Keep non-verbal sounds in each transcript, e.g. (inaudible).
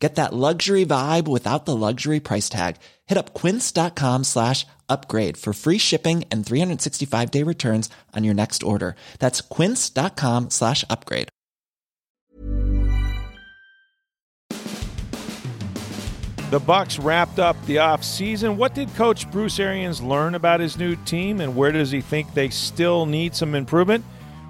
Get that luxury vibe without the luxury price tag. Hit up quince.com slash upgrade for free shipping and 365 day returns on your next order. That's quince.com slash upgrade. The Bucks wrapped up the offseason. What did coach Bruce Arians learn about his new team and where does he think they still need some improvement?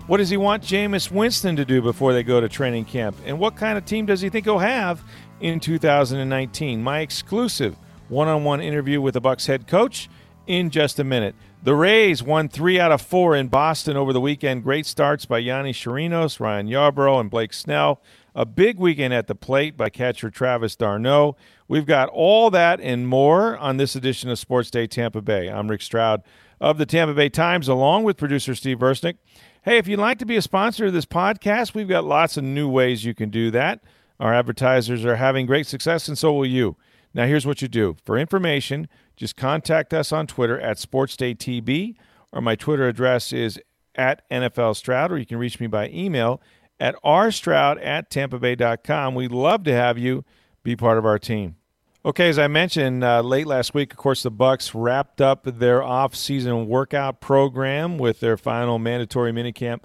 What does he want Jameis Winston to do before they go to training camp? And what kind of team does he think he'll have in 2019? My exclusive one-on-one interview with the Bucks head coach in just a minute. The Rays won three out of four in Boston over the weekend. Great starts by Yonny Chirinos, Ryan Yarbrough, and Blake Snell. A big weekend at the plate by catcher Travis d'Arnaud. We've got all that and more on this edition of Sports Day Tampa Bay. I'm Rick Stroud of the Tampa Bay Times, along with producer Steve Versnick. Hey, if you'd like to be a sponsor of this podcast, we've got lots of new ways you can do that. Our advertisers are having great success, and so will you. Now, here's what you do. For information, just contact us on Twitter at SportsDayTB, or my Twitter address is at NFL Stroud, or you can reach me by email at rstroud at tampabay.com. We'd love to have you be part of our team. Okay, as I mentioned uh, late last week, of course, the Bucks wrapped up their off-season workout program with their final mandatory minicamp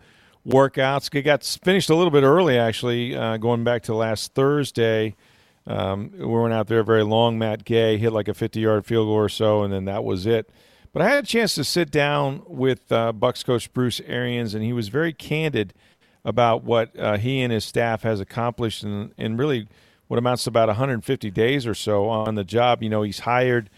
workouts. It got finished a little bit early, actually, uh, going back to last Thursday. Um, we went out there very long. Matt Gay hit like a 50-yard field goal or so, and then that was it. But I had a chance to sit down with uh, Bucks coach Bruce Arians, and he was very candid about what uh, he and his staff has accomplished, and, and really – what amounts to about 150 days or so on the job. You know, he's hired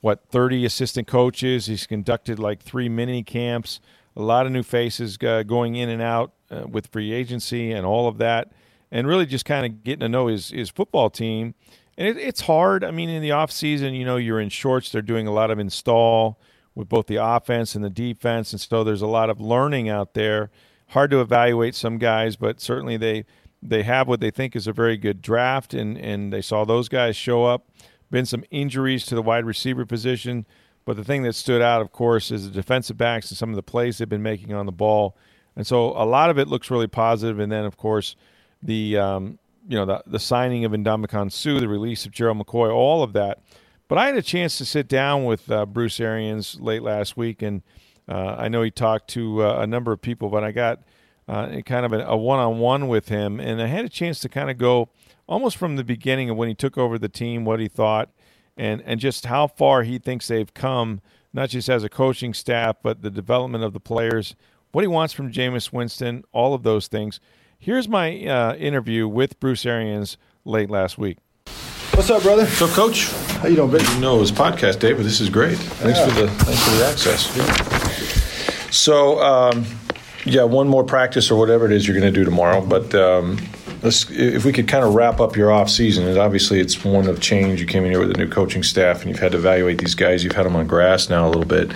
what 30 assistant coaches. He's conducted like three mini camps. A lot of new faces uh, going in and out uh, with free agency and all of that, and really just kind of getting to know his his football team. And it, it's hard. I mean, in the off season, you know, you're in shorts. They're doing a lot of install with both the offense and the defense, and so there's a lot of learning out there. Hard to evaluate some guys, but certainly they they have what they think is a very good draft, and, and they saw those guys show up. Been some injuries to the wide receiver position, but the thing that stood out, of course, is the defensive backs and some of the plays they've been making on the ball. And so a lot of it looks really positive. And then, of course, the um, you know the, the signing of Ndamukong Suh, the release of Gerald McCoy, all of that. But I had a chance to sit down with uh, Bruce Arians late last week, and uh, I know he talked to uh, a number of people, but I got – uh, kind of a one on one with him. And I had a chance to kind of go almost from the beginning of when he took over the team, what he thought, and, and just how far he thinks they've come, not just as a coaching staff, but the development of the players, what he wants from Jameis Winston, all of those things. Here's my uh, interview with Bruce Arians late last week. What's up, brother? So, Coach, how you doing, baby? You know, it was podcast day, but this is great. Thanks yeah. for the thanks for the access. Yeah. So, um, yeah, one more practice or whatever it is you're going to do tomorrow. But um, let's, if we could kind of wrap up your off season, and obviously it's one of change. You came in here with a new coaching staff, and you've had to evaluate these guys. You've had them on grass now a little bit.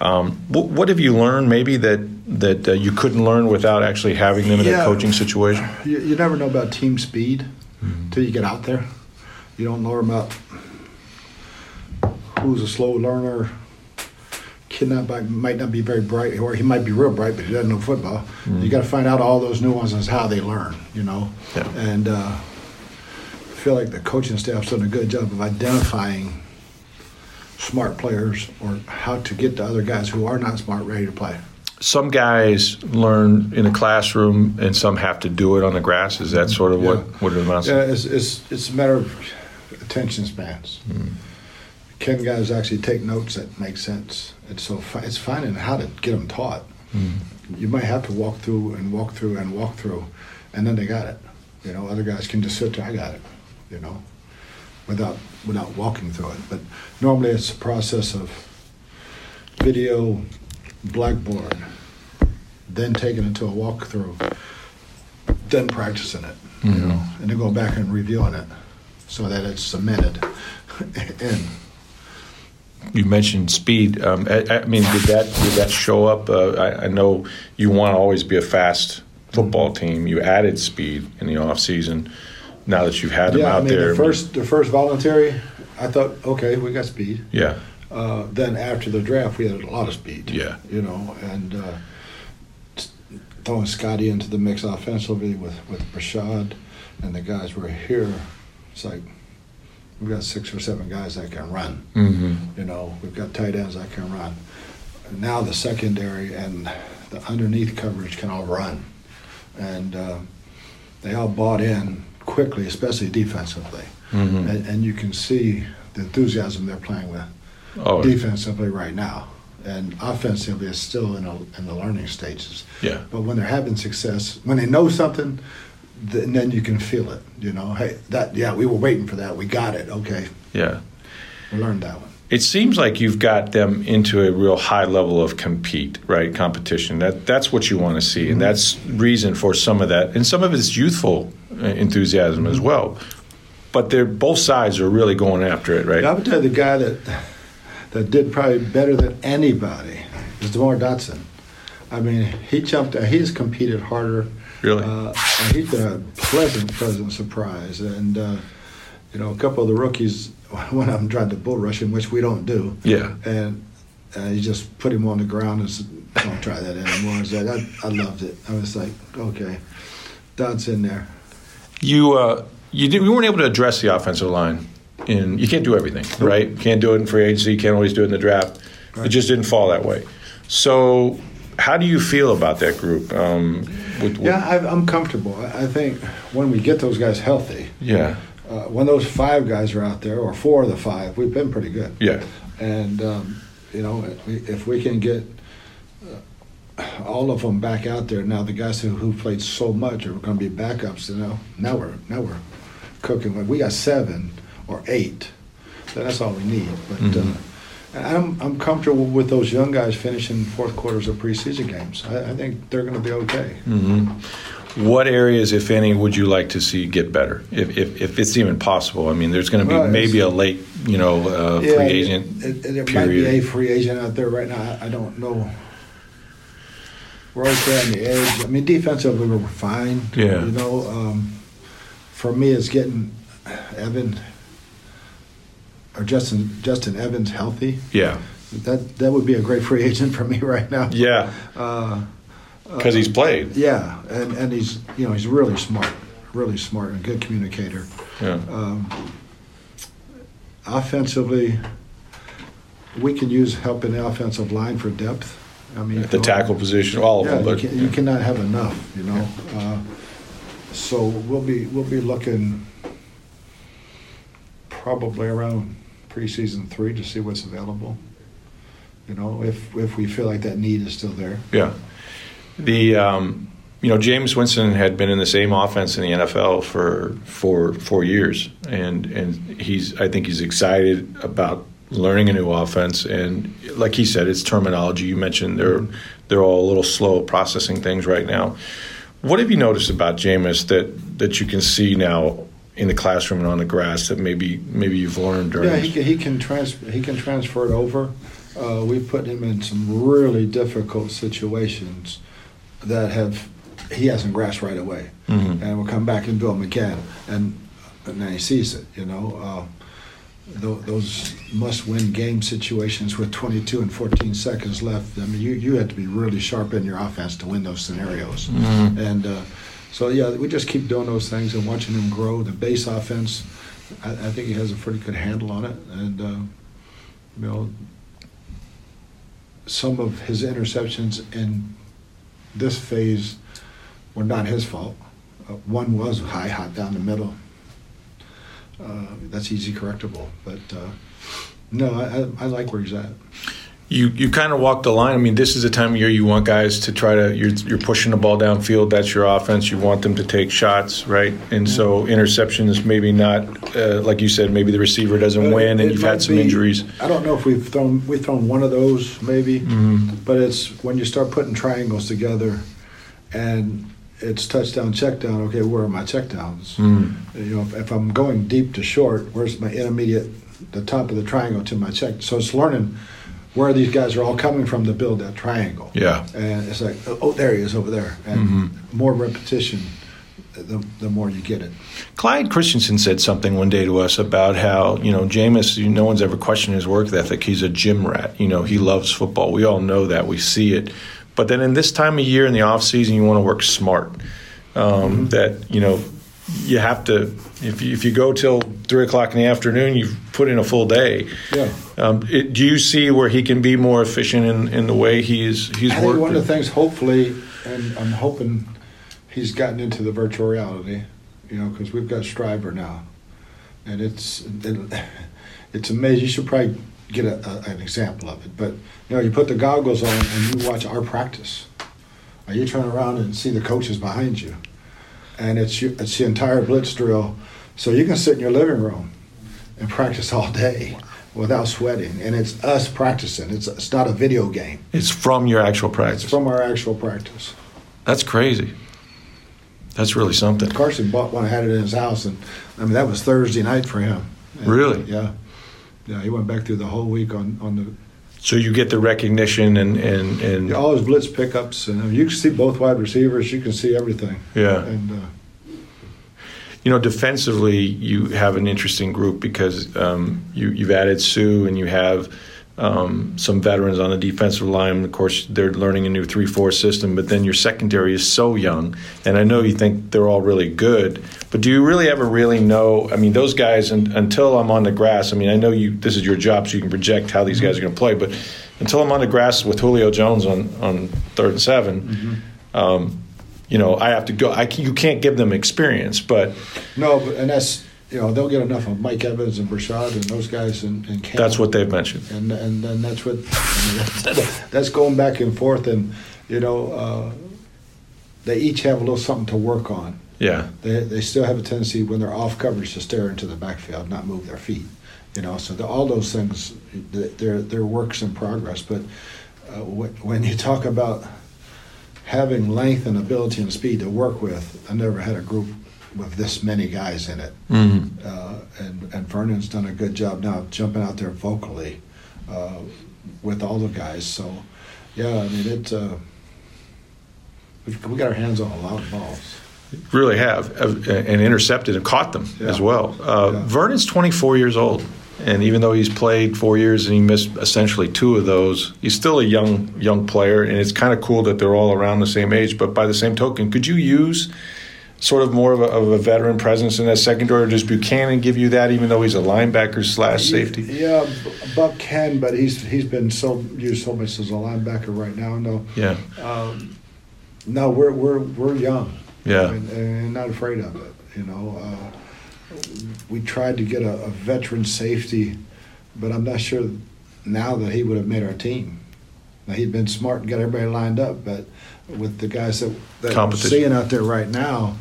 Um, what, what, have you learned, maybe that that uh, you couldn't learn without actually having them in yeah, a coaching situation? You, you, never know about team speed mm-hmm. until you get out there. You don't know about who's a slow learner, kid not might not be very bright, or he might be real bright, but he doesn't know football. Mm-hmm. You got to find out all those nuances, how they learn, you know. Yeah. And uh, I feel like the coaching staff's done a good job of identifying smart players or how to get the other guys who are not smart ready to play. Some guys learn in a classroom, and some have to do it on the grass. Is that sort of yeah. what what it amounts to? Yeah, it's, it's it's a matter of attention spans. Mm-hmm can guys actually take notes that make sense. It's so it's finding how to get them taught. Mm. You might have to walk through and walk through and walk through, and then they got it. You know, other guys can just sit there. I got it. You know, without without walking through it. But normally it's a process of video, blackboard, then taking it to a walkthrough, then practicing it. Mm-hmm. You know, and then go back and reviewing it so that it's cemented (laughs) in you mentioned speed. Um, I, I, mean, did that did that show up? Uh, I, I, know you want to always be a fast football team. You added speed in the off season. Now that you've had them yeah, out I mean, there, the first the first voluntary, I thought, okay, we got speed. Yeah. Uh, then after the draft, we had a lot of speed. Yeah. You know, and uh, throwing Scotty into the mix offensively with with Breshad, and the guys were here. It's like we've got six or seven guys that can run. Mm-hmm. You know, we've got tight ends that can run. Now the secondary and the underneath coverage can all run, and uh, they all bought in quickly, especially defensively. Mm-hmm. And, and, you can see the enthusiasm they're playing with oh. defensively right now. And offensively, it's still in, a, in the learning stages. Yeah. But when they're having success, when they know something, th- then you can feel it. You know, hey, that yeah, we were waiting for that. We got it. Okay. Yeah. We learned that one. It seems like you've got them into a real high level of compete, right? Competition. That that's what you want to see, mm-hmm. and that's reason for some of that, and some of it's youthful uh, enthusiasm mm-hmm. as well. But they're both sides are really going after it, right? I would tell you the guy that that did probably better than anybody is DeMar Dotson. I mean, he jumped. He's competed harder. Really? Uh, and he's been a pleasant, pleasant surprise. And uh, you know, a couple of the rookies (laughs) one of them tried to bull rush him, which we don't do. Yeah. And uh, he just put him on the ground and said, "Don't try that anymore." I like, I, I loved it. I was like, okay, Don's in there. You uh, you did, we weren't able to address the offensive line. In you can't do everything, nope. right? Can't do it in free agency. Can't always do it in the draft. Right. It just didn't fall that way. So, how do you feel about that group? Um, with, with yeah, I, am comfortable. I think when we get those guys healthy, yeah, uh, when those five guys are out there, or four of the five, we've been pretty good. Yeah. And, um, you know, if we can get uh, all of them back out there, now the guys who, who played so much are going to be backups, you know, now we're, now we're cooking. We got seven or eight, so that's all we need. But mm-hmm. uh, I'm, I'm comfortable with those young guys finishing fourth quarters of preseason games. I, I think they're going to be okay. Mm-hmm. What areas, if any, would you like to see get better, if, if, if it's even possible? I mean, there's going to be well, maybe a late, you know, uh, yeah, free agent. It, it, it might be a free agent out there right now. I, I don't know. We're okay on the edge. I mean, defensively we're fine. Yeah. You know, um, for me, it's getting Evan or Justin Justin Evans healthy. Yeah. That that would be a great free agent for me (laughs) right now. Yeah. Uh, because uh, he's played. Yeah, and, and he's you know he's really smart, really smart and a good communicator. Yeah. Um, offensively, we can use help in the offensive line for depth. I mean, the tackle position, all yeah, of them. But you, can, you cannot have enough, you know. Uh, so we'll be we'll be looking probably around preseason three to see what's available. You know, if if we feel like that need is still there. Yeah. The um, you know Jameis Winston had been in the same offense in the NFL for for four years, and and he's I think he's excited about learning a new offense. And like he said, it's terminology. You mentioned they're they're all a little slow processing things right now. What have you noticed about Jameis that that you can see now in the classroom and on the grass that maybe maybe you've learned during? Yeah, he can, he can transfer he can transfer it over. Uh, we put him in some really difficult situations that have he hasn't grasped right away, mm-hmm. and we'll come back and do them again, and and then he sees it. You know, uh, th- those must-win game situations with 22 and 14 seconds left. I mean, you you had to be really sharp in your offense to win those scenarios, mm-hmm. and uh, so yeah, we just keep doing those things and watching him grow. The base offense, I, I think he has a pretty good handle on it, and uh, you know. Some of his interceptions in this phase were not his fault. Uh, one was high, hot down the middle. Uh, that's easy correctable, but uh, no, I, I, like where he's at. You you kind of walk the line. I mean, this is the time of year you want guys to try to you're you're pushing the ball downfield. That's your offense. You want them to take shots, right? And so interceptions, maybe not uh, like you said. Maybe the receiver doesn't uh, win, and you've had some be, injuries. I don't know if we've thrown we've thrown one of those maybe, mm-hmm. but it's when you start putting triangles together, and it's touchdown, check down. Okay, where are my checkdowns? Mm-hmm. You know, if, if I'm going deep to short, where's my intermediate the top of the triangle to my check. So it's learning where these guys are all coming from to build that triangle. Yeah. And it's like, oh, there he is over there. And Mm-hmm. more repetition, the, the more you get it. Clyde Christensen said something one day to us about how, you know, Jameis, you- no one's ever questioned his work ethic. He's a gym rat. You know, he loves football. We all know that. We see it. But then in this time of year in the off season, you want to work smart. Um, That, you know, you have to, if you, if you go till three o'clock in the afternoon, you've put in a full day. Yeah. Um, it, do you see where he can be more efficient in, in the way he's he's I think worked? one of the things, hopefully, and I'm hoping he's gotten into the virtual reality, you know, because we've got STRIVR now, and it's it, it's amazing. You should probably get a, a, an example of it. But you know, you put the goggles on and you watch our practice. Or you turn around and see the coaches behind you, and it's it's the entire blitz drill. So you can sit in your living room and practice all day without sweating, and it's us practicing. It's it's not a video game. it's from your actual practice. It's from our actual practice. That's crazy. That's really something. Carson bought one, had it in his house, and I mean that was Thursday night for him. And, Really? Yeah, yeah. He went back through the whole week on on the So you get the recognition and and and all his blitz pickups, and I mean, you can see both wide receivers. You can see everything. Yeah. and uh, you know defensively you have an interesting group because um, you you've added Suh and you have um, some veterans on the defensive line. Of course, they're learning a new three-four system, but then your secondary is so young, and I know you think they're all really good. But do you really ever really know? I mean, those guys. un until I'm on the grass, I mean, I know you. This is your job, so you can project how these guys are going to play. But until I'm on the grass with Julio Jones on on third and 7 um, you know, I have to go. I can, you can't give them experience, but no, but and that's you know they'll get enough of Mike Evans and Breshad and those guys in, in camp. that's what they've mentioned. and and then that's what I (laughs) mean, that's going back and forth, and you know uh, they each have a little something to work on. Yeah, they, they still have a tendency when they're off coverage to stare into the backfield, not move their feet. You know, so the, all those things, they're they're works in progress. But uh, when you talk about having length and ability and speed to work with, I never had a group with this many guys in it. mm-hmm. Uh, and and Vernon's done a good job now jumping out there vocally uh, with all the guys. So yeah, I mean it's uh, we've, we got our hands on a lot of balls. really have uh, and intercepted and caught them Yeah. as well. Uh, Yeah. Vernon's 24 years old, and even though he's played four years and he missed essentially two of those, he's still a young young player. And it's kind of cool that they're all around the same age. But by the same token, could you use sort of more of a, of a veteran presence in that secondary, or does Bucannon give you that, even though he's a linebacker slash safety? Yeah, Buck can, but he's he's been so used so much as a linebacker right now. No, Yeah, um, no, we're we're we're young. Yeah. and, and not afraid of it. You know, uh, we tried to get a, a veteran safety, but I'm not sure now that he would have made our team. Now he'd been smart and got everybody lined up, but with the guys that that we're seeing out there right now,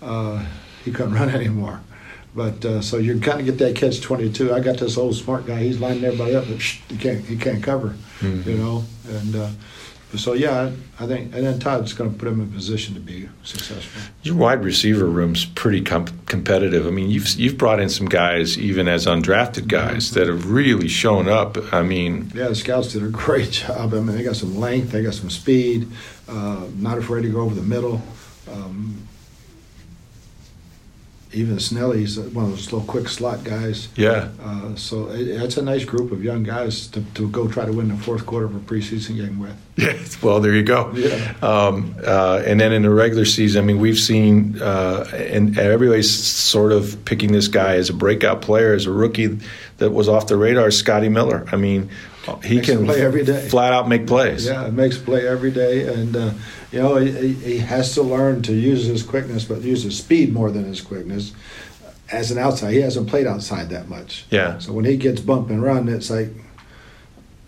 uh, he couldn't (laughs) run anymore. But uh, so you kind of get that catch twenty two. I got this old smart guy. He's lining everybody up, but shh, he can't he can't cover. Mm-hmm. You know, and uh, so yeah, I I think and then Todd's going to put him in position to be successful. Your wide receiver room's pretty com- competitive. I mean, you've you've brought in some guys, even as undrafted guys, that have really shown up. I mean, Yeah, the scouts did a great job. I mean, they got some length, they got some speed, uh, not afraid to go over the middle. Um, even Snelly's one of those little quick slot guys. yeah, Uh, so it, it's a nice group of young guys to, to go try to win the fourth quarter of a preseason game with. (laughs) yeah. Well, there you go. Yeah. Um, uh, and then in the regular season, I mean, we've seen, uh, and everybody's sort of picking this guy as a breakout player, as a rookie that was off the radar. Scotty Miller. I mean, he Makes can play every day. flat out make plays. Yeah, makes play every day, and uh, you know he, he- has to learn to use his quickness, but use his speed more than his quickness. As an outside, he hasn't played outside that much. Yeah. So when he gets bump and run, it's like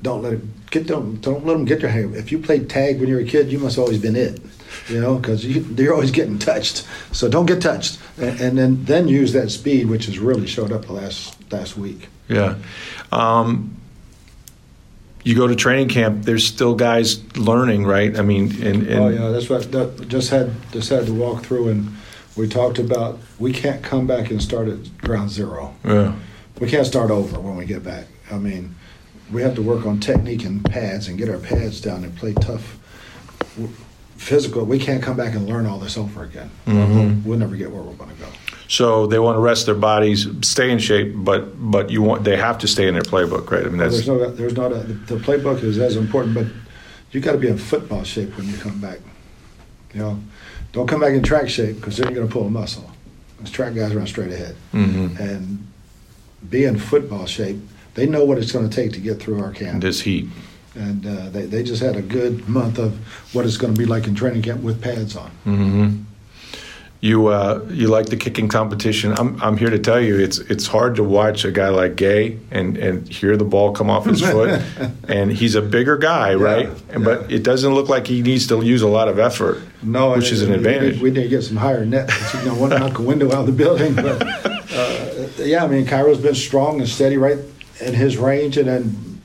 don't let him get them. Don't let him get your hand. If you played tag when you were a kid, you must have always been it. You know, because you, you're always getting touched. So don't get touched, and, and then then use that speed, which has really showed up the last last week. Yeah. Um, you go to training camp. There's still guys learning, right? I mean, and, and Oh yeah, that's what that, just had just had to walk through, and we talked about we can't come back and start at ground zero. yeah. we can't start over when we get back. I mean, we have to work on technique and pads and get our pads down and play tough. Physical, we can't come back and learn all this over again. Mhm. We'll never get where we're going to go. So they want to rest their bodies, stay in shape, but but you want they have to stay in their playbook, right? I mean that's There's no, there's not a, the playbook is as important, but you got to be in football shape when you come back. You know, don't come back in track shape because then you're going to pull a muscle. Those track guys run straight ahead, Mhm. and be in football shape. They know what it's going to take to get through our camp, this heat. and uh, they they just had a good month of what it's going to be like in training camp with pads on. hmm You uh, you like the kicking competition? I'm I'm here to tell you it's it's hard to watch a guy like Gay and and hear the ball come off his foot, (laughs) and he's a bigger guy, right? And, But it doesn't look like he needs to use a lot of effort. No, which is an we- advantage. We, need to get some higher net. You know, one knock a window out of the building. But uh, yeah, I mean, Cairo's been strong and steady right in his range, and then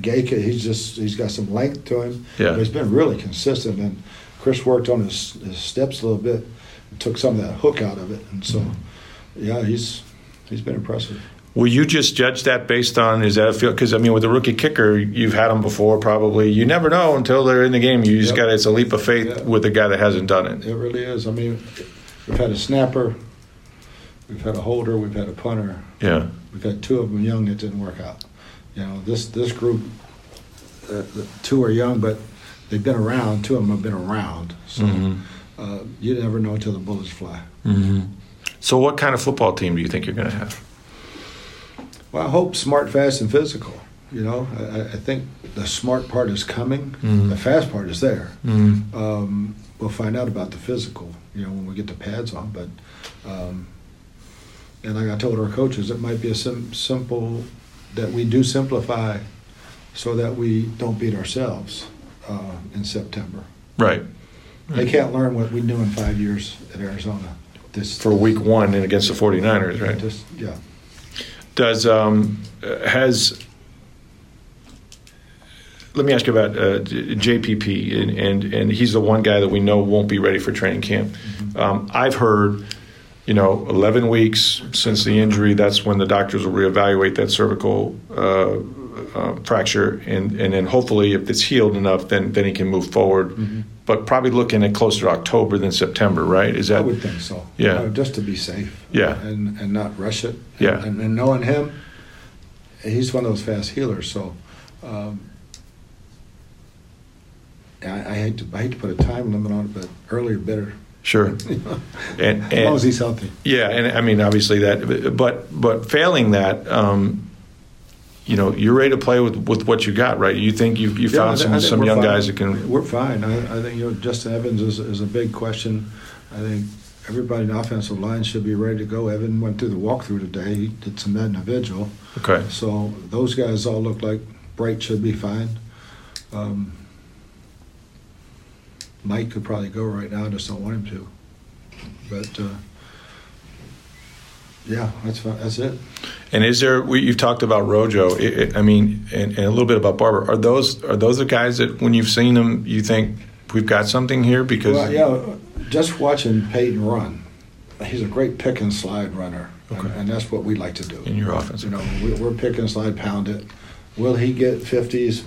Gay, he's just he's got some length to him. Yeah. but he's been really consistent. And Chris worked on his, his steps a little bit, took some of that hook out of it, and so yeah, he's he's been impressive. Will you just judge that based on is that a feel? Because I mean, with a rookie kicker, you've had them before. Probably you never know until they're in the game. You just Yep. got it's a leap of faith Yeah. with a guy that hasn't done it. It really is. I mean, we've had a snapper, we've had a holder, we've had a punter. Yeah. We've had two of them young that didn't work out. You know, this this group, uh, the two are young, but they've been around. Two of them have been around. So Mhm. Uh, you never know until the bullets fly. hmm So, what kind of football team do you think you're going to have? Well, I hope smart, fast, and physical. You know, I, I- think the smart part is coming. Mhm. The fast part is there. Mm. Um, we'll find out about the physical. You know, when we get the pads on. But um, and like I told our coaches, it might be a sim- simple that we do simplify, so that we don't beat ourselves uh, in September. Right. They can't learn what we knew in five years at Arizona. This For week one and against the 49ers, right? Just, yeah. Does um, has let me ask you about uh, JPP, and, and and he's the one guy that we know won't be ready for training camp. Um, I've heard, you know, 11 weeks since the injury. That's when the doctors will reevaluate that cervical uh, uh, fracture, and and then hopefully, if it's healed enough, then then he can move forward. But probably looking at closer to October than September, right? Is that? I would think so. Yeah. Uh, just to be safe. Yeah. And and not rush it. Yeah. And, and knowing him, he's one of those fast healers. So, um, I, I hate to I hate to put a time limit on it, but earlier better. sure? (laughs) And, as long as he's healthy. Yeah, and I mean, obviously that, but but failing that, um, you know, you're ready to play with, with what you got, right? You think you've you Yeah, found some some young fine. guys that can. We're fine. I, I think you know Justin Evans is, is a big question. I think everybody in the offensive line should be ready to go. Evan went through the walkthrough today. He did some individual. Okay. So those guys all look like Bright should be fine. Um, Mike could probably go right now. I just don't want him to. But uh, yeah, that's fine. That's it. And is there? We, you've talked about Rojo. I- mean, and, and a little bit about Barber. Are those are those the guys that when you've seen them, you think we've got something here? Because Well, yeah, just watching Peyton run, he's a great pick and slide runner, and, Okay. and that's what we like to do. In your offense, you know, we, we're pick and slide, pound it. Will he get fifties?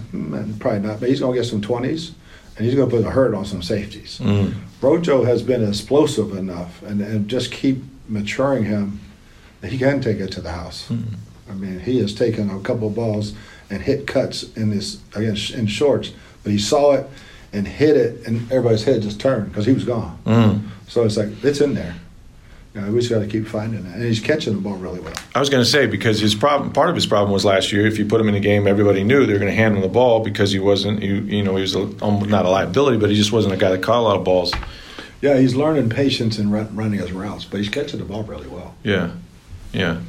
Probably not, but he's going to get some twenties, and he's going to put a hurt on some safeties. Mm. Rojo has been explosive enough, and, and just keep maturing him he can take it to the house. Mm. I mean, he has taken a couple of balls and hit cuts in this against in shorts, but he saw it and hit it, and everybody's head just turned because he was gone. Mm. So it's like it's in there. You know, we just got to keep finding it, and he's catching the ball really well. I was going to say because his problem, part of his problem was last year. If you put him in a game, everybody knew they were going to hand him the ball because he wasn't, you, you know, he was a, almost not a liability, but he just wasn't a guy that caught a lot of balls. Yeah, he's learning patience and run, running his routes, but he's catching the ball really well. Yeah, yeah.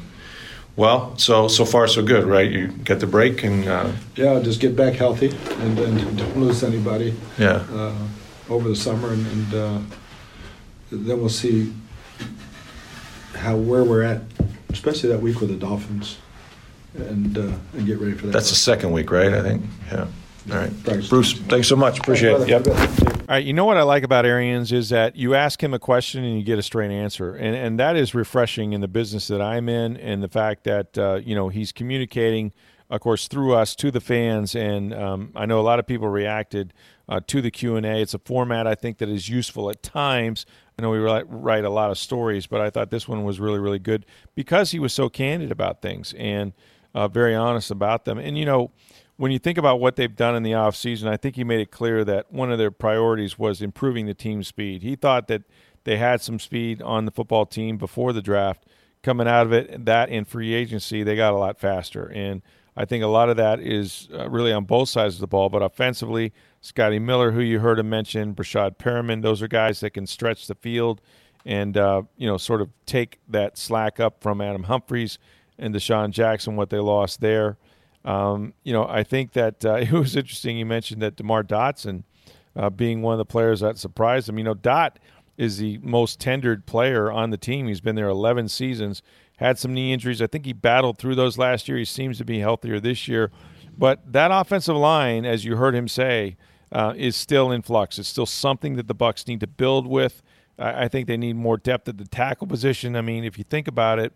Well, so so far so good, right? You get the break and uh, Yeah, just get back healthy and, and don't lose anybody. yeah, uh, over the summer, and, and uh, then we'll see how where we're at, especially that week with the Dolphins, and uh, and get ready for that. that's the second week, right? I think. Yeah. All right, Thanks. Bruce. Thanks so much. Appreciate it. Yep. All right, you know what I like about Arians is that you ask him a question and you get a straight answer, and and that is refreshing in the business that I'm in, and the fact that uh, you know he's communicating, of course, through us to the fans, and um, I know a lot of people reacted uh, to the Q and A. It's a format I think that is useful at times. I know we write, write a lot of stories, but I thought this one was really really good because he was so candid about things and uh, very honest about them, and you know when you think about what they've done in the offseason, I think he made it clear that one of their priorities was improving the team speed. He thought that they had some speed on the football team before the draft. Coming out of it, that in free agency, they got a lot faster. And I think a lot of that is uh, really on both sides of the ball. But offensively, Scotty Miller, who you heard him mention, Breshad Perriman, those are guys that can stretch the field and, uh, you know, sort of take that slack up from Adam Humphries and DeSean Jackson, what they lost there. Um, you know, I think that uh, (laughs) it was interesting. You mentioned that Demar Dotson uh, being one of the players that surprised him. You know, Dot is the most tendered player on the team. He's been there 11 seasons. Had some knee injuries. I think he battled through those last year. He seems to be healthier this year. But that offensive line, as you heard him say, uh, is still in flux. It's still something that the Bucks need to build with. I, I think they need more depth at the tackle position. I mean, if you think about it,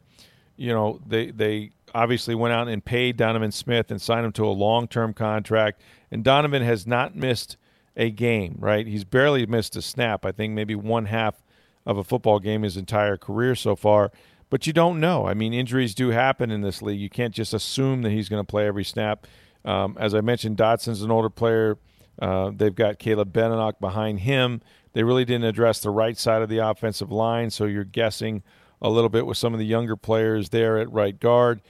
you know, they they obviously went out and paid Donovan Smith and signed him to a long term contract. And Donovan has not missed a game, right? He's barely missed a snap. I think maybe one half of a football game his entire career so far. But you don't know. I mean, injuries do happen in this league. You can't just assume that he's going to play every snap. Um, as I mentioned, Dotson's an older player. Uh, they've got Caleb Benenoch behind him. They really didn't address the right side of the offensive line, so you're guessing a little bit with some of the younger players there at right guard.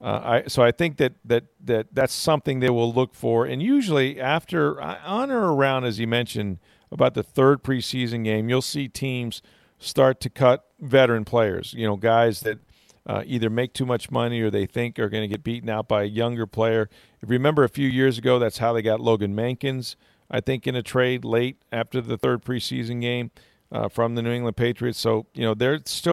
Uh, I, so I think that, that that that's something they will look for, and usually after uh, on or around, as you mentioned, about the third preseason game, you'll see teams start to cut veteran players. You know, guys that uh, either make too much money or they think are going to get beaten out by a younger player. If you remember a few years ago, that's how they got Logan Mankins. I think in a trade late after the third preseason game uh, from the New England Patriots. So you know they're still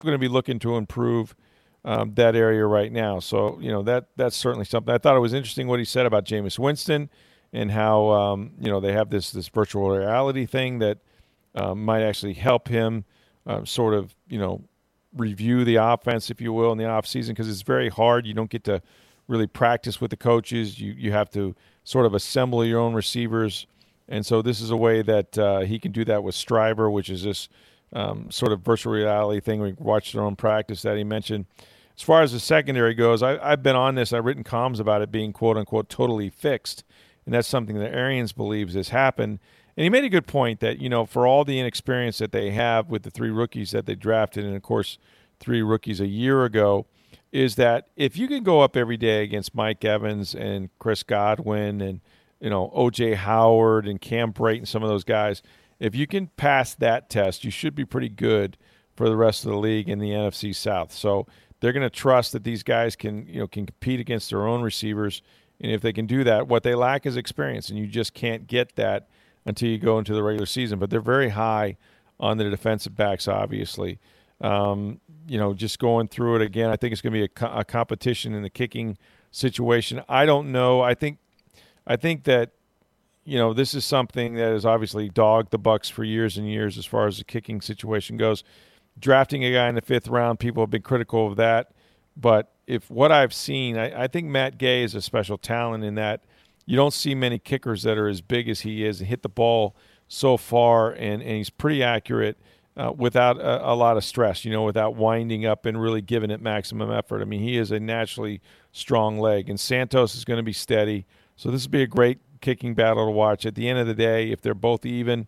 Going to be looking to improve um, that area right now. So, you know, that that's certainly something. I thought it was interesting what he said about Jameis Winston and how, um, you know, they have this, this virtual reality thing that uh, might actually help him uh, sort of, you know, review the offense, if you will, in the offseason because it's very hard. You don't get to really practice with the coaches. You, you have to sort of assemble your own receivers – and so this is a way that uh, he can do that with STRIVR, which is this um, sort of virtual reality thing. We watched their own practice that he mentioned. As far as the secondary goes, I, have been on this. I've written columns about it being quote unquote totally fixed, and that's something that Arians believes has happened. And he made a good point that you know for all the inexperience that they have with the three rookies that they drafted, and of course three rookies a year ago, is that if you can go up every day against Mike Evans and Chris Godwin and you know, OJ Howard and Cam Brate and some of those guys, if you can pass that test, you should be pretty good for the rest of the league in the NFC South. So they're going to trust that these guys can, you know, can compete against their own receivers. And if they can do that, what they lack is experience, and you just can't get that until you go into the regular season. But they're very high on the defensive backs, obviously. Um, you know, just going through it again, I think it's going to be a, co- a competition in the kicking situation. I don't know. I think I think that you know this is something that has obviously dogged the Bucks for years and years as far as the kicking situation goes. Drafting a guy in the fifth round, people have been critical of that. But if what I've seen, I, I think Matt Gay is a special talent in that you don't see many kickers that are as big as he is and hit the ball so far, and, and he's pretty accurate uh, without a, a, lot of stress, you know, without winding up and really giving it maximum effort. I mean, he is a naturally strong leg, and Santos is going to be steady. So this would be a great kicking battle to watch. At the end of the day, if they're both even,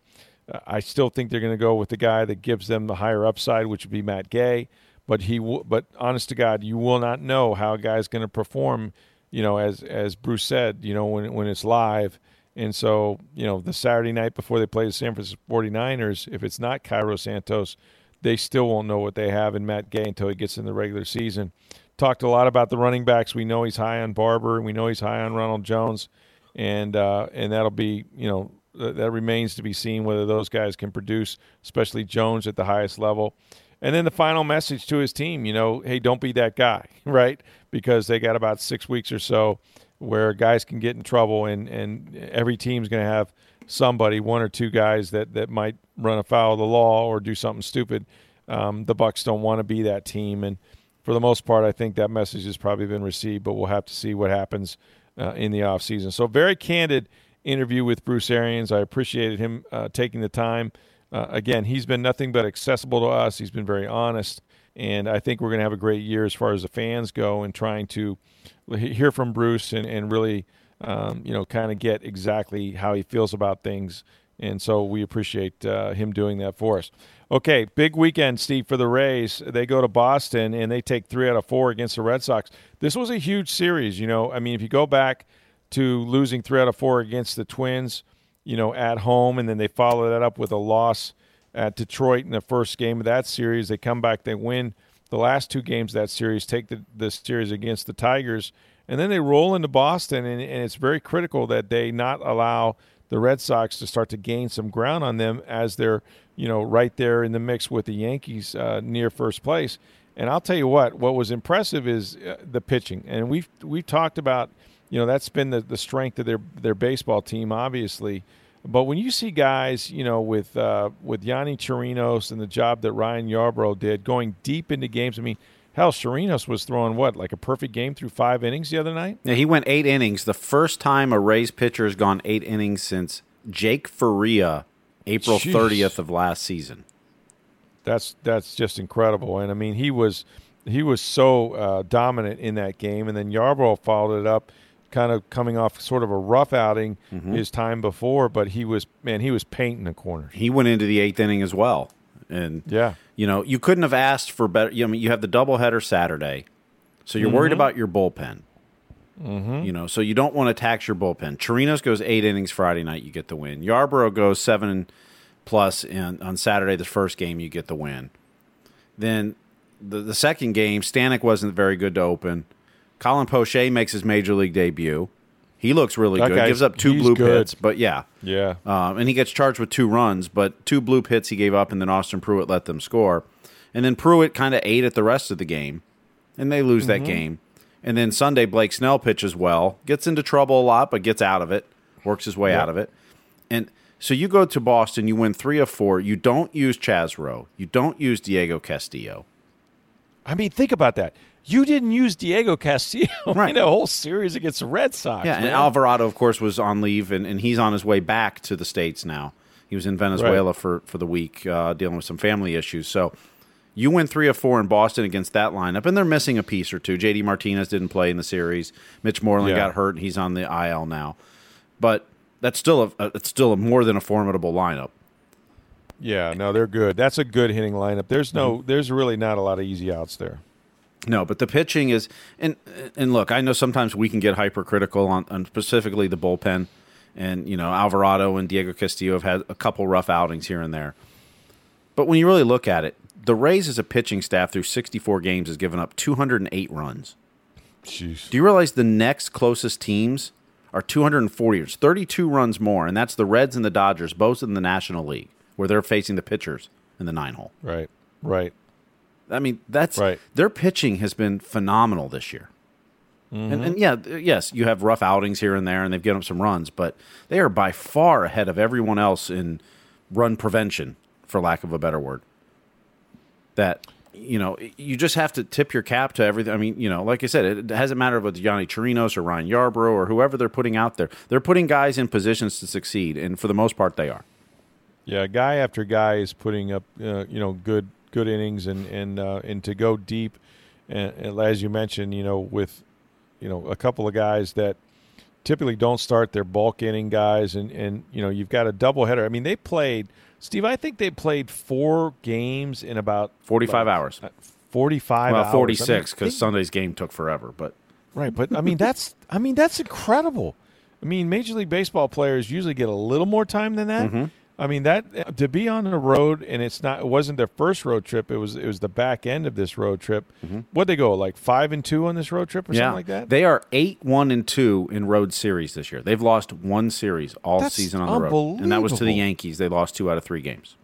uh, I still think they're going to go with the guy that gives them the higher upside, which would be Matt Gay. But he, but honest to God, you will not know how a guy's going to perform you know, as as Bruce said, you know, when when it's live. And so, you know, the Saturday night before they play the San Francisco 49ers, if it's not Cairo Santos, they still won't know what they have in Matt Gay until he gets in the regular season. Talked a lot about the running backs. We know he's high on Barber, and we know he's high on Ronald Jones, and uh, and that'll be you know that remains to be seen whether those guys can produce, especially Jones at the highest level. And then the final message to his team, you know, hey, don't be that guy, (laughs) right? Because they got about six weeks or so where guys can get in trouble, and, and every team's going to have somebody, one or two guys that, that might run afoul of the law or do something stupid. Um, the Bucks don't want to be that team, and for the most part, I think that message has probably been received. But we'll have to see what happens uh, in the offseason. So very candid interview with Bruce Arians. I appreciated him uh, taking the time. Uh, again, he's been nothing but accessible to us. He's been very honest, and I think we're going to have a great year as far as the fans go and trying to hear from Bruce and, and really, um, you know, kind of get exactly how he feels about things. And so we appreciate uh, him doing that for us. Okay, big weekend, Steve, for the Rays. They go to Boston and they take three out of four against the Red Sox. This was a huge series. You know, I mean, if you go back to losing three out of four against the Twins, you know, at home, and then they follow that up with a loss at Detroit in the first game of that series. They come back, they win the last two games of that series, take the, the series against the Tigers, and then they roll into Boston, and, and it's very critical that they not allow the Red Sox to start to gain some ground on them as they're, you know, right there in the mix with the Yankees uh, near first place. And I'll tell you what, what was impressive is uh, the pitching, and we've we've talked about, you know, that's been the, the strength of their their baseball team, obviously. But when you see guys, you know, with uh, with Yonny Chirinos and the job that Ryan Yarbrough did, going deep into games. I mean, hell, Chirinos was throwing what like a perfect game through five innings the other night. Yeah, he went eight innings. The first time a Rays pitcher has gone eight innings since Jake Faria, April thirtieth of last season. That's that's just incredible, and I mean he was he was so uh, dominant in that game, and then Yarbrough followed it up kind of coming off sort of a rough outing mm-hmm. his time before, but he was man, he was painting the corners. He went into the eighth inning as well, and yeah, you know, you couldn't have asked for better. You know, I mean, you have the doubleheader Saturday, so you're mm-hmm. worried about your bullpen. Mm-hmm. You know, so you don't want to tax your bullpen. Chirinos goes eight innings Friday night, you get the win. Yarbrough goes seven plus in, on Saturday, the first game, you get the win. Then the, the second game, Stanek wasn't very good to open. Colin Poche makes his major league debut. He looks really that good. Gives up two blue good. hits, but yeah, yeah. Um, and he gets charged with two runs, but two blue hits he gave up, and then Austin Pruitt let them score. And then Pruitt kind of ate at the rest of the game, and they lose mm-hmm. that game. And then Sunday, Blake Snell pitches well, gets into trouble a lot, but gets out of it, works his way out of it. And so you go to Boston, you win three of four. You don't use Chaz Roe, you don't use Diego Castillo. I mean, think about that you didn't use Diego Castillo (laughs) right. in a whole series against the Red Sox. Yeah, man. and Alvarado, of course, was on leave, and, and he's on his way back to the States now. He was in Venezuela right. for, for the week uh, dealing with some family issues. So you win three of four in Boston against that lineup, and they're missing a piece or two. JD Martinez didn't play in the series. Mitch Moreland yeah. got hurt, and he's on the IL now. But that's still a, it's still a more than a formidable lineup. Yeah, no, they're good. That's a good hitting lineup. There's no, there's really not a lot of easy outs there. No, but the pitching is, and and look, I know sometimes we can get hypercritical on, on specifically the bullpen, and you know Alvarado and Diego Castillo have had a couple rough outings here and there. But when you really look at it, the Rays as a pitching staff through 64 games has given up 208 runs. Jeez. Do you realize the next closest teams are 240? It's 32 runs more, and that's the Reds and the Dodgers, both in the National League, where they're facing the pitchers in the nine hole. Right, right. I mean, that's right. their pitching has been phenomenal this year. Mm-hmm. And, and, yeah, yes, you have rough outings here and there, and they've given up some runs, but they are by far ahead of everyone else in run prevention, for lack of a better word. That you know, you just have to tip your cap to everything. I mean, you know, like I said, it doesn't matter if it's Yonny Chirinos or Ryan Yarbrough or whoever they're putting out there. They're putting guys in positions to succeed, and for the most part, they are. Yeah, guy after guy is putting up, uh, you know, good good innings and and uh, and to go deep, and, and, as you mentioned, you know, with you know a couple of guys that typically don't start their bulk inning guys, and and you know you've got a doubleheader. I mean, they played Steve. I think they played four games in about forty five hours. Forty five. Well, forty six because I mean, Sunday's game took forever, but Right, but I mean that's I mean that's incredible. I mean, Major League Baseball players usually get a little more time than that. Mm-hmm. I mean that to be on the road and it's not it wasn't their first road trip. It was it was the back end of this road trip. Mm-hmm. What they go like five and two on this road trip or something like that. They are eight, one, and two in road series this year. They've lost one series all That's season on the road, and that was to the. Yankees. They lost two out of three games.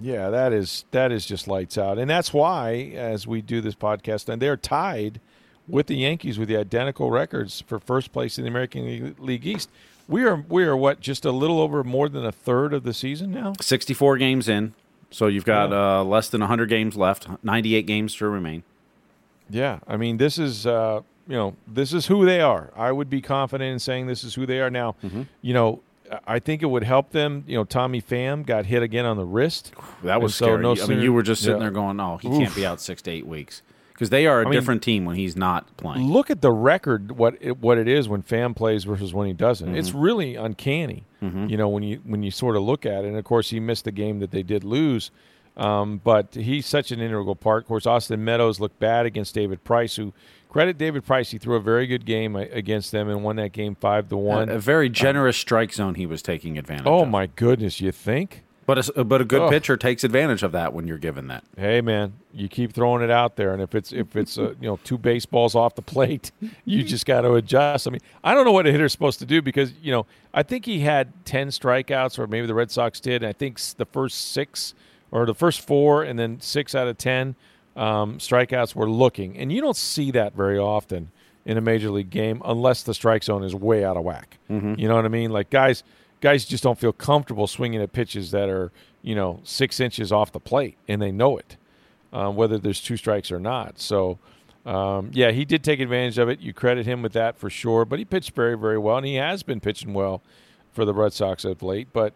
Yeah, that is that is just lights out, and that's why as we do this podcast, and they're tied with the Yankees with the identical records for first place in the American League East. We are we are what just a little over more than a third of the season now. Sixty-four games in, so you've got uh, less than hundred games left. Ninety-eight games to remain. Yeah, I mean this is uh, you know this is who they are. I would be confident in saying this is who they are now. You know, I think it would help them. You know, Tommy Pham got hit again on the wrist. That was And so scary. no I mean, you were just sitting yeah. there going, "Oh, he Oof. can't be out six to eight weeks," because they are a mean- different team when he's not playing. Look at the record. What it, what it is when Pham plays versus when he doesn't. It's Mm-hmm. really uncanny. You know when you when you sort of look at it. And of course, he missed the game that they did lose. Um, but he's such an integral part. Of course, Austin Meadows looked bad against David Price, who credit David Price. He threw a very good game against them and won that game five to one. a very generous strike zone he was taking advantage. Of. Oh of. my goodness, you think? But a, but a good Ugh. pitcher takes advantage of that when you're given that. hey man, you keep throwing it out there, and if it's if it's uh, you know two baseballs off the plate, (laughs) you just got to adjust. I mean, I don't know what a hitter's supposed to do because you know I think he had ten strikeouts, or maybe the Red Sox did. And I think the first six or the first four, and then six out of ten um, strikeouts were looking, and you don't see that very often in a major league game unless the strike zone is way out of whack. You know what I mean? Like guys, guys just don't feel comfortable swinging at pitches that are you know six inches off the plate, and they know it um, whether there's two strikes or not. So, um, yeah, he did take advantage of it. You credit him with that for sure. But he pitched very, very well, and he has been pitching well for the Red Sox of late. But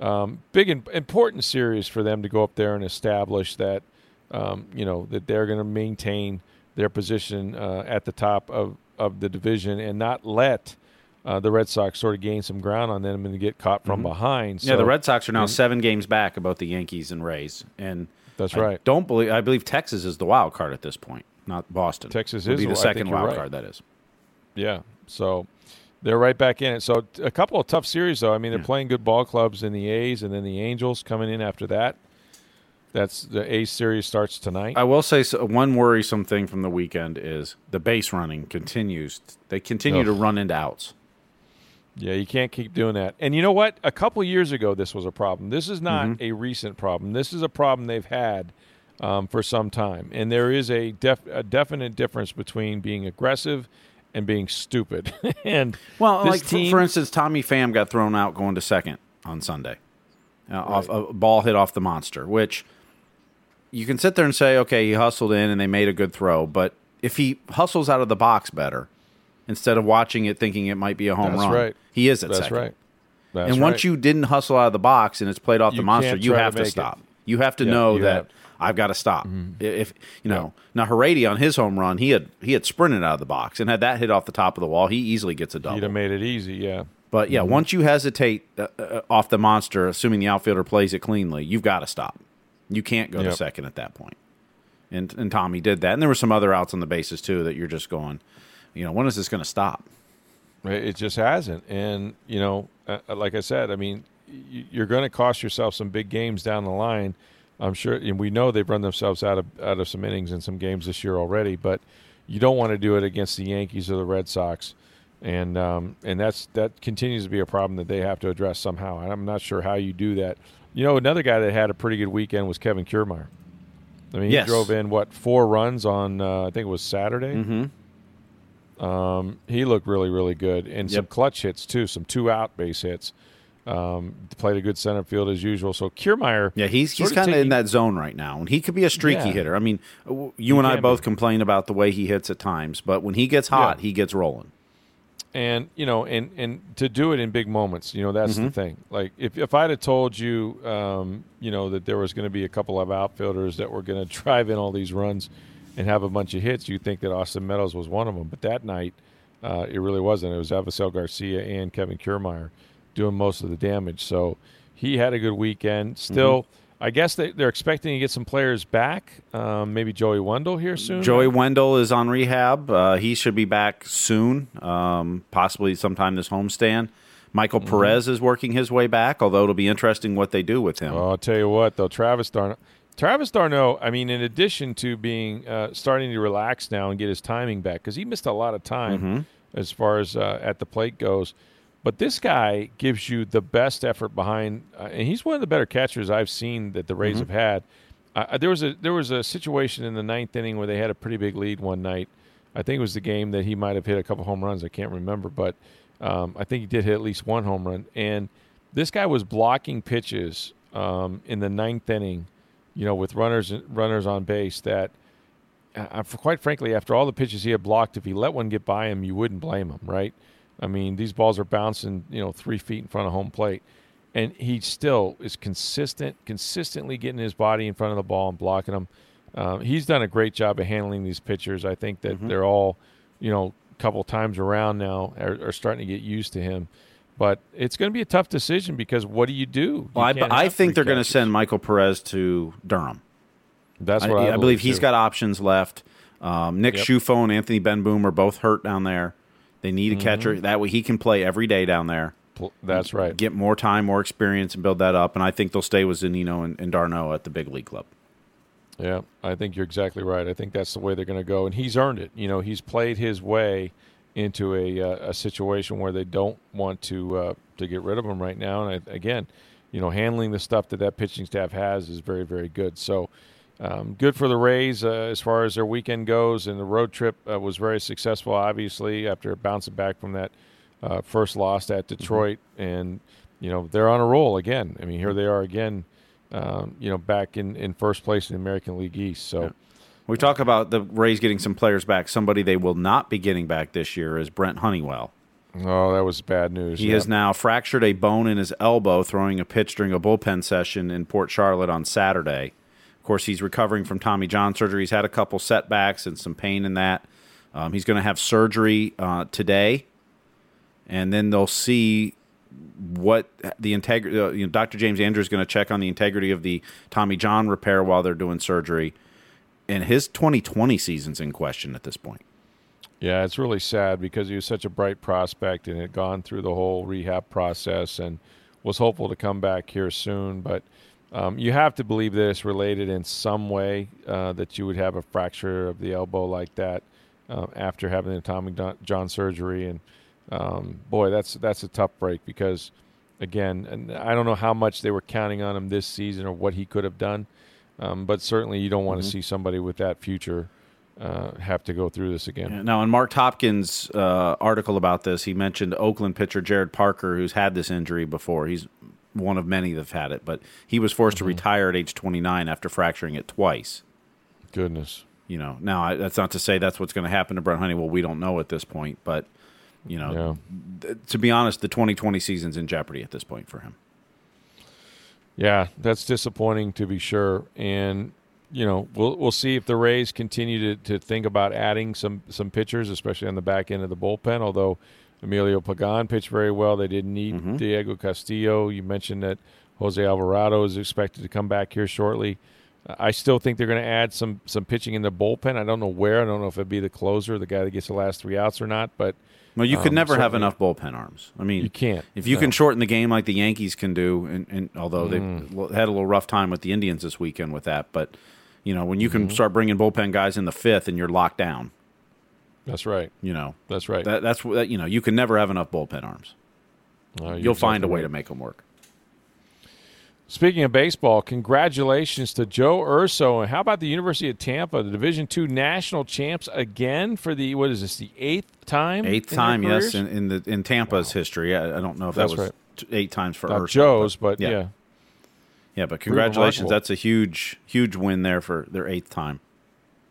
um, big and important series for them to go up there and establish that um, you know that they're going to maintain their position uh, at the top of, of the division and not let. Uh, the Red Sox sort of gain some ground on them and get caught from behind. yeah, the Red Sox are now seven games back about the Yankees and Rays, and That's I right. Don't believe I believe Texas is the wild card at this point, not Boston. Texas Would is be the second wild right. card. That is. Yeah. So they're right back in it. So a couple of tough series, though. I mean, they're playing good ball clubs in the A's and then the Angels coming in after that. That's the A series starts tonight. I will say so, one worrisome thing from the weekend is the base running continues. They continue Ugh. to run into outs. Yeah, you can't keep doing that. And you know what? A couple years ago, this was a problem. This is not Mm-hmm. a recent problem. This is a problem they've had um, for some time. And there is a, def- a definite difference between being aggressive and being stupid. (laughs) and Well, like for, team, for instance, Tommy Pham got thrown out going to second on Sunday, uh, off a ball hit off the monster. Which you can sit there and say, okay, he hustled in and they made a good throw, but if he hustles out of the box better instead of watching it thinking it might be a home That's run, right. he is at that's second. right. That's right. and once right. you didn't hustle out of the box and it's played off You the monster, you try to have to, make it. stop. You have to Yeah, know that have. I've got to stop. If you know now, Harady on his home run, he had he had sprinted out of the box and had that hit off the top of the wall, he easily gets a double. He'd have made it easy, yeah. But yeah, once you hesitate uh, uh, off the monster, assuming the outfielder plays it cleanly, you've got to stop. You can't go to second at that point. And and Tommy did that, and there were some other outs on the bases too that you're just going, you know, when is this going to stop? It it just hasn't. And, you know, uh, like I said, I mean, you're going to cost yourself some big games down the line. I'm sure, and we know they've run themselves out of out of some innings in some games this year already. But you don't want to do it against the Yankees or the Red Sox, and um, and that's that continues to be a problem that they have to address somehow. And I'm not sure how you do that. You know, another guy that had a pretty good weekend was Kevin Kiermaier. I mean, Yes. he drove in what four runs on uh, I think it was Saturday. Mm-hmm. Um, he looked really, really good, and some clutch hits too, some two out base hits. Um, played a good center field as usual. So Kiermaier, Yeah, he's he's kind of in that zone right now, and he could be a streaky Yeah. hitter. I mean, you and I both be. complain about the way he hits at times, but when he gets hot, he gets rolling. and you know, and and to do it in big moments, you know, that's Mm-hmm. the thing. Like if if I'd have told you, um, you know, that there was going to be a couple of outfielders that were going (laughs) to drive in all these runs and have a bunch of hits, you'd think that Austin Meadows was one of them. But that night, uh, it really wasn't. It was Avisail Garcia and Kevin Kiermaier doing most of the damage. So he had a good weekend. Still, I guess they, they're expecting to get some players back. Um, maybe Joey Wendle here soon. Joey Wendle is on rehab. Uh, he should be back soon, um, possibly sometime this homestand. Michael Mm-hmm. Perez is working his way back, although it'll be interesting what they do with him. Well, I'll tell you what, though, Travis d'Arnaud, Travis d'Arnaud. I mean, in addition to being uh, starting to relax now and get his timing back, because he missed a lot of time Mm-hmm. as far as uh, at the plate goes. But this guy gives you the best effort behind, uh, and he's one of the better catchers I've seen that the Rays Mm-hmm. have had. Uh, there was a there was a situation in the ninth inning where they had a pretty big lead one night. I think it was the game that he might have hit a couple home runs. I can't remember, but um, I think he did hit at least one home run. And this guy was blocking pitches um, in the ninth inning, you know, with runners runners on base. That, uh, for quite frankly, after all the pitches he had blocked, if he let one get by him, you wouldn't blame him, right? I mean, these balls are bouncing, you know, three feet in front of home plate, and he still is consistent, consistently getting his body in front of the ball and blocking them. Um, he's done a great job of handling these pitchers. I think that they're all, you know, a couple times around now are, are starting to get used to him. But it's going to be a tough decision because what do you do? You Well, I, I think they're going to send Michael Perez to Durham. That's I, what I, I believe he's too. got options left. Um, Nick Yep. Ciuffo and Anthony Bemboom are both hurt down there. They need a Mm-hmm. catcher. That way he can play every day down there. That's right. Get more time, more experience, and build that up. And I think they'll stay with Zunino and, and d'Arnaud at the big league club. Yeah, I think you're exactly right. I think that's the way they're going to go, and he's earned it. You know, he's played his way into a uh, a situation where they don't want to uh, to get rid of him right now. And I, again, you know, handling the stuff that that pitching staff has is very very good. So. Um, good for the Rays uh, as far as their weekend goes, and the road trip uh, was very successful. Obviously, after bouncing back from that uh, first loss at Detroit, and you know they're on a roll again. I mean, here they are again. Um, you know, back in, in first place in the American League East. So, We talk about the Rays getting some players back. Somebody they will not be getting back this year is Brent Honeywell. oh, that was bad news. He yeah. has now fractured a bone in his elbow throwing a pitch during a bullpen session in Port Charlotte on Saturday. Of course, he's recovering from Tommy John surgery. He's had a couple setbacks and some pain in that. Um, he's going to have surgery uh, today, and then they'll see what the integrity. Uh, you know, Dr. James Andrews is going to check on the integrity of the Tommy John repair while they're doing surgery. And his 2020 season's in question at this point. Yeah, it's really sad because he was such a bright prospect and had gone through the whole rehab process and was hopeful to come back here soon. But um, you have to believe that it's related in some way uh, that you would have a fracture of the elbow like that uh, after having the Tommy John surgery. And um, boy, that's that's a tough break because, again, and I don't know how much they were counting on him this season or what he could have done. Um, but certainly, you don't want to see somebody with that future uh, have to go through this again. Now, in Marc Topkin's uh, article about this, he mentioned Oakland pitcher Jarrod Parker, who's had this injury before. He's one of many that've had it, but he was forced to retire at age 29 after fracturing it twice. Goodness. You know, now I, that's not to say that's what's going to happen to Brent Honeywell. We don't know at this point, but you know, Yeah. th- to be honest, the 2020 season's in jeopardy at this point for him. Yeah, that's disappointing to be sure. And you know, we'll we'll see if the Rays continue to, to think about adding some some pitchers, especially on the back end of the bullpen. Although Emilio Pagan pitched very well, they didn't need mm-hmm. Diego Castillo. You mentioned that Jose Alvarado is expected to come back here shortly. I still think they're going to add some some pitching in the bullpen. I don't know where. I don't know if it'd be the closer, the guy that gets the last three outs, or not. But Well, you could Um, never have enough bullpen arms. I mean, You can't, If you no. can shorten the game like the Yankees can do, and, and although Mm. they had a little rough time with the Indians this weekend with that, but you know when you Mm-hmm. can start bringing bullpen guys in the fifth and you're locked down, that's right. you know That's right. that, that's what you know you can never have enough bullpen arms. You'll find a way right. to make them work. Speaking of baseball, congratulations to Joe Urso. And how about the University of Tampa, the Division two national champs again for the what is this, the eighth time? Eighth time, yes, in, in the in Tampa's history. I, I don't know if That's that was right. eight times for Not Urso, Joe's, but yeah. yeah. yeah. But congratulations, that's a huge huge win there for their eighth time.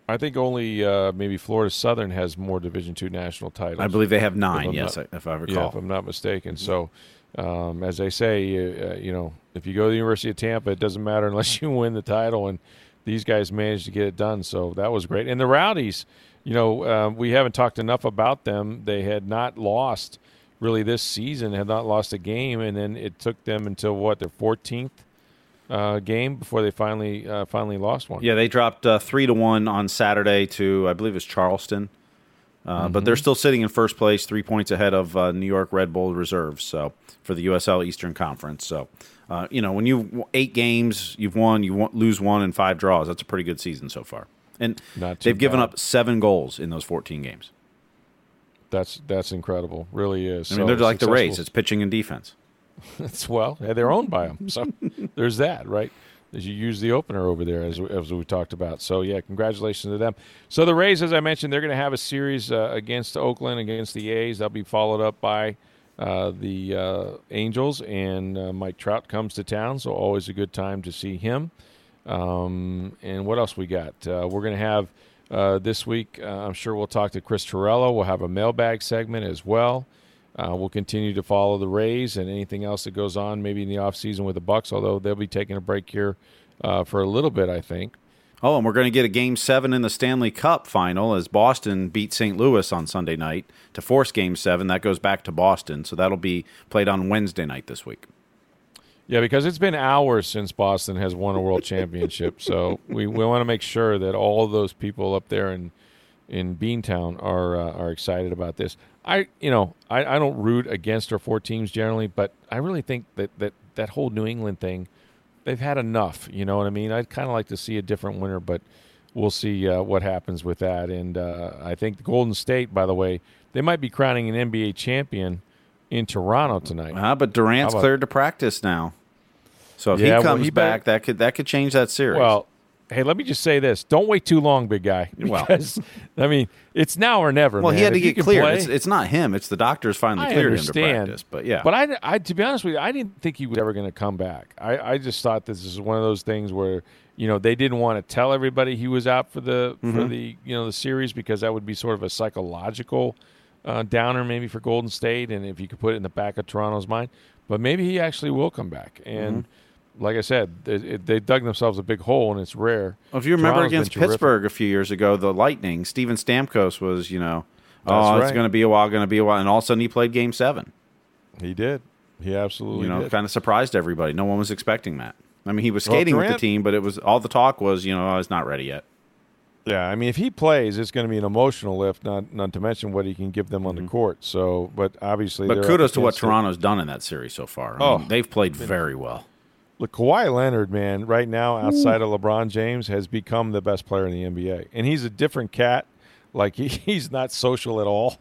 I think only uh, maybe Florida Southern has more Division two national titles. I believe they have nine. I'm Yes, not- if I yeah, recall. if I'm not mistaken. So, um, as they say, uh, you know, if you go to the University of Tampa, it doesn't matter (laughs) unless you win the title, and these guys managed to get it done. So that was great. And the Rowdies, you know, uh, we haven't talked enough about them. They had not lost really this season, had not lost a game, and then it took them until what their 14th uh, game before they finally uh, finally lost one. Yeah, they dropped uh, three to one on Saturday to I believe it was Charleston, uh, but Mm-hmm. they're still sitting in first place, three points ahead of uh, New York Red Bull reserves. So for the USL Eastern Conference, so uh, you know when you eight games you've won, you won, lose one and five draws. That's a pretty good season so far, and they've given up seven goals in those fourteen games. That's that's incredible. Really is. I mean, So they're like the successful- Rays; it's pitching and defense. It's (laughs) well, yeah, they're owned by them. So (laughs) there's that, right? As you use the opener over there, as, as we talked about. So yeah, congratulations to them. So the Rays, as I mentioned, they're going to have a series uh, against Oakland, against the A's. That'll be followed up by uh, the uh, Angels, and uh, Mike Trout comes to town. So always a good time to see him. Um, and what else we got? Uh, we're going to have uh, this week. I'm sure we'll talk to Chris Torello. We'll have a mailbag segment as well. Uh, we'll continue to follow the Rays and anything else that goes on, maybe in the offseason with the Bucks. Although they'll be taking a break here uh, for a little bit, I think. Oh, and we're going to get a game seven in the Stanley Cup final as Boston beat St. Louis on Sunday night to force game seven. That goes back to Boston. So that'll be played on Wednesday night this week. Yeah, because it's been hours since Boston has won a world championship. So we, we want to make sure that all of those people up there in in Beantown are uh, are excited about this. I you know I, I don't root against our four teams generally, but I really think that that that whole New England thing, they've had enough. You know what I mean? I'd kind of like to see a different winner, but we'll see uh, what happens with that. And uh, I think the Golden State, by the way, they might be crowning an NBA champion in Toronto tonight. Uh, but Durant's about- cleared to practice now. So if Yeah, he well, comes he better- back, that could that could change that series. Well, hey, let me just say this: don't wait too long, big guy. (laughs) Well. Because I mean, it's now or never. well, he had to If get can cleared. play- It's, it's not him. It's the doctors finally I cleared him to practice. But yeah, But I, I, to be honest with you, I didn't think he was ever going to come back. I, I just thought this is one of those things where you know they didn't want to tell everybody he was out for the Mm-hmm. for the you know the series because that would be sort of a psychological uh, downer maybe for Golden State, and if you could put it in the back of Toronto's mind. But maybe he actually will come back. And Mm-hmm. Like I said, they, it, they dug themselves a big hole, and it's rare. Well, if you remember Toronto's against terrific. Pittsburgh a few years ago, the Lightning, Steven Stamkos was, you know, oh, it's going to be a while, going to be a while, and all of a sudden he played Game Seven. he did. He absolutely You know, did. kind of surprised everybody. No one was expecting that. I mean, he was Well, skating with the team, but it was all the talk was, you know, oh, he's not ready yet. Yeah, I mean, if he plays, it's going to be an emotional lift. Not not to mention what he can give them on the court. So, but obviously, Mm-hmm. But kudos to what. Toronto's done in that series so far. I Oh, mean, they've played very well. Look, Kawhi Leonard, man, right now outside of LeBron James, has become the best player in the NBA, and he's a different cat. Like (laughs) he, he's not social at all,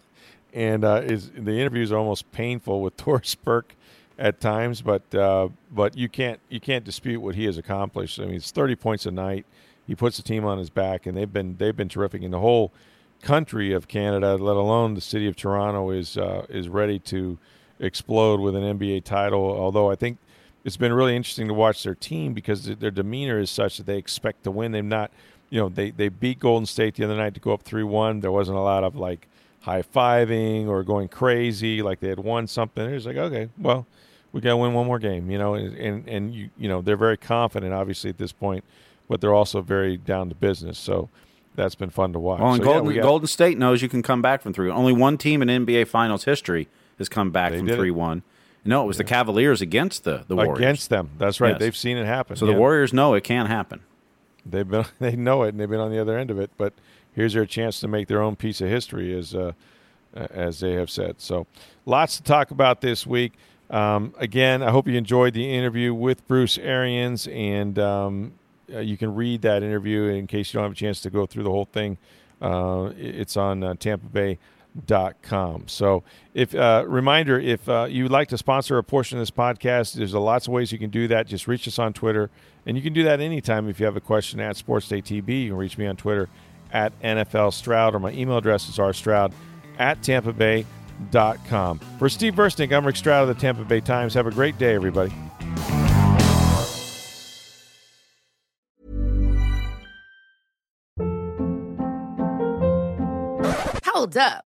and uh, is the interviews are almost painful with (laughs) Doris Burke at times. But uh, but you can't you can't dispute what he has accomplished. I mean, it's thirty points a night. He puts the team on his back, and they've been they've been terrific. And the whole country of Canada, let alone the city of Toronto, is uh, is ready to explode with an NBA title. Although I think it's been really interesting to watch their team because their- demeanor is such that they expect to win. They've not, you know, they they beat Golden State the other night to go up three one. There wasn't a lot of like high fiving or going crazy like they had won something. It was like, okay, well, we got to win one more game, you know, and and, and you you know they're very confident, obviously at this point, but they're also very down to business. So that's been fun to watch. Well, and So, yeah, Golden, we got- Golden State knows you can come back from 3 Only one team in NBA Finals history has come back from did it. 3 1. No, it was the Cavaliers against the, the Warriors. against them. That's right. Yes. They've seen it happen. so Yeah. the Warriors know it can't happen. They've been (laughs) they know it and they've been on the other end of it. But here's their chance to make their own piece of history, as uh, as they have said. So lots to talk about this week. Um, again, I hope you enjoyed the interview with Bruce Arians, and um, uh, you can read that interview in case you don't have a chance to go through the whole thing. Uh, it's on uh, Tampa Bay com. So, if uh, reminder, if uh, you would like to sponsor a portion of this podcast, there's a lots of ways you can do that. Just reach us on Twitter, and you can do that anytime. If you have a question at Sports Day TB, you can reach me on Twitter at NFL Stroud, or my email address is rstroud at tampa bay dot com. For Steve Versnick, I'm Rick Stroud of the Tampa Bay Times. Have a great day, everybody. Hold up.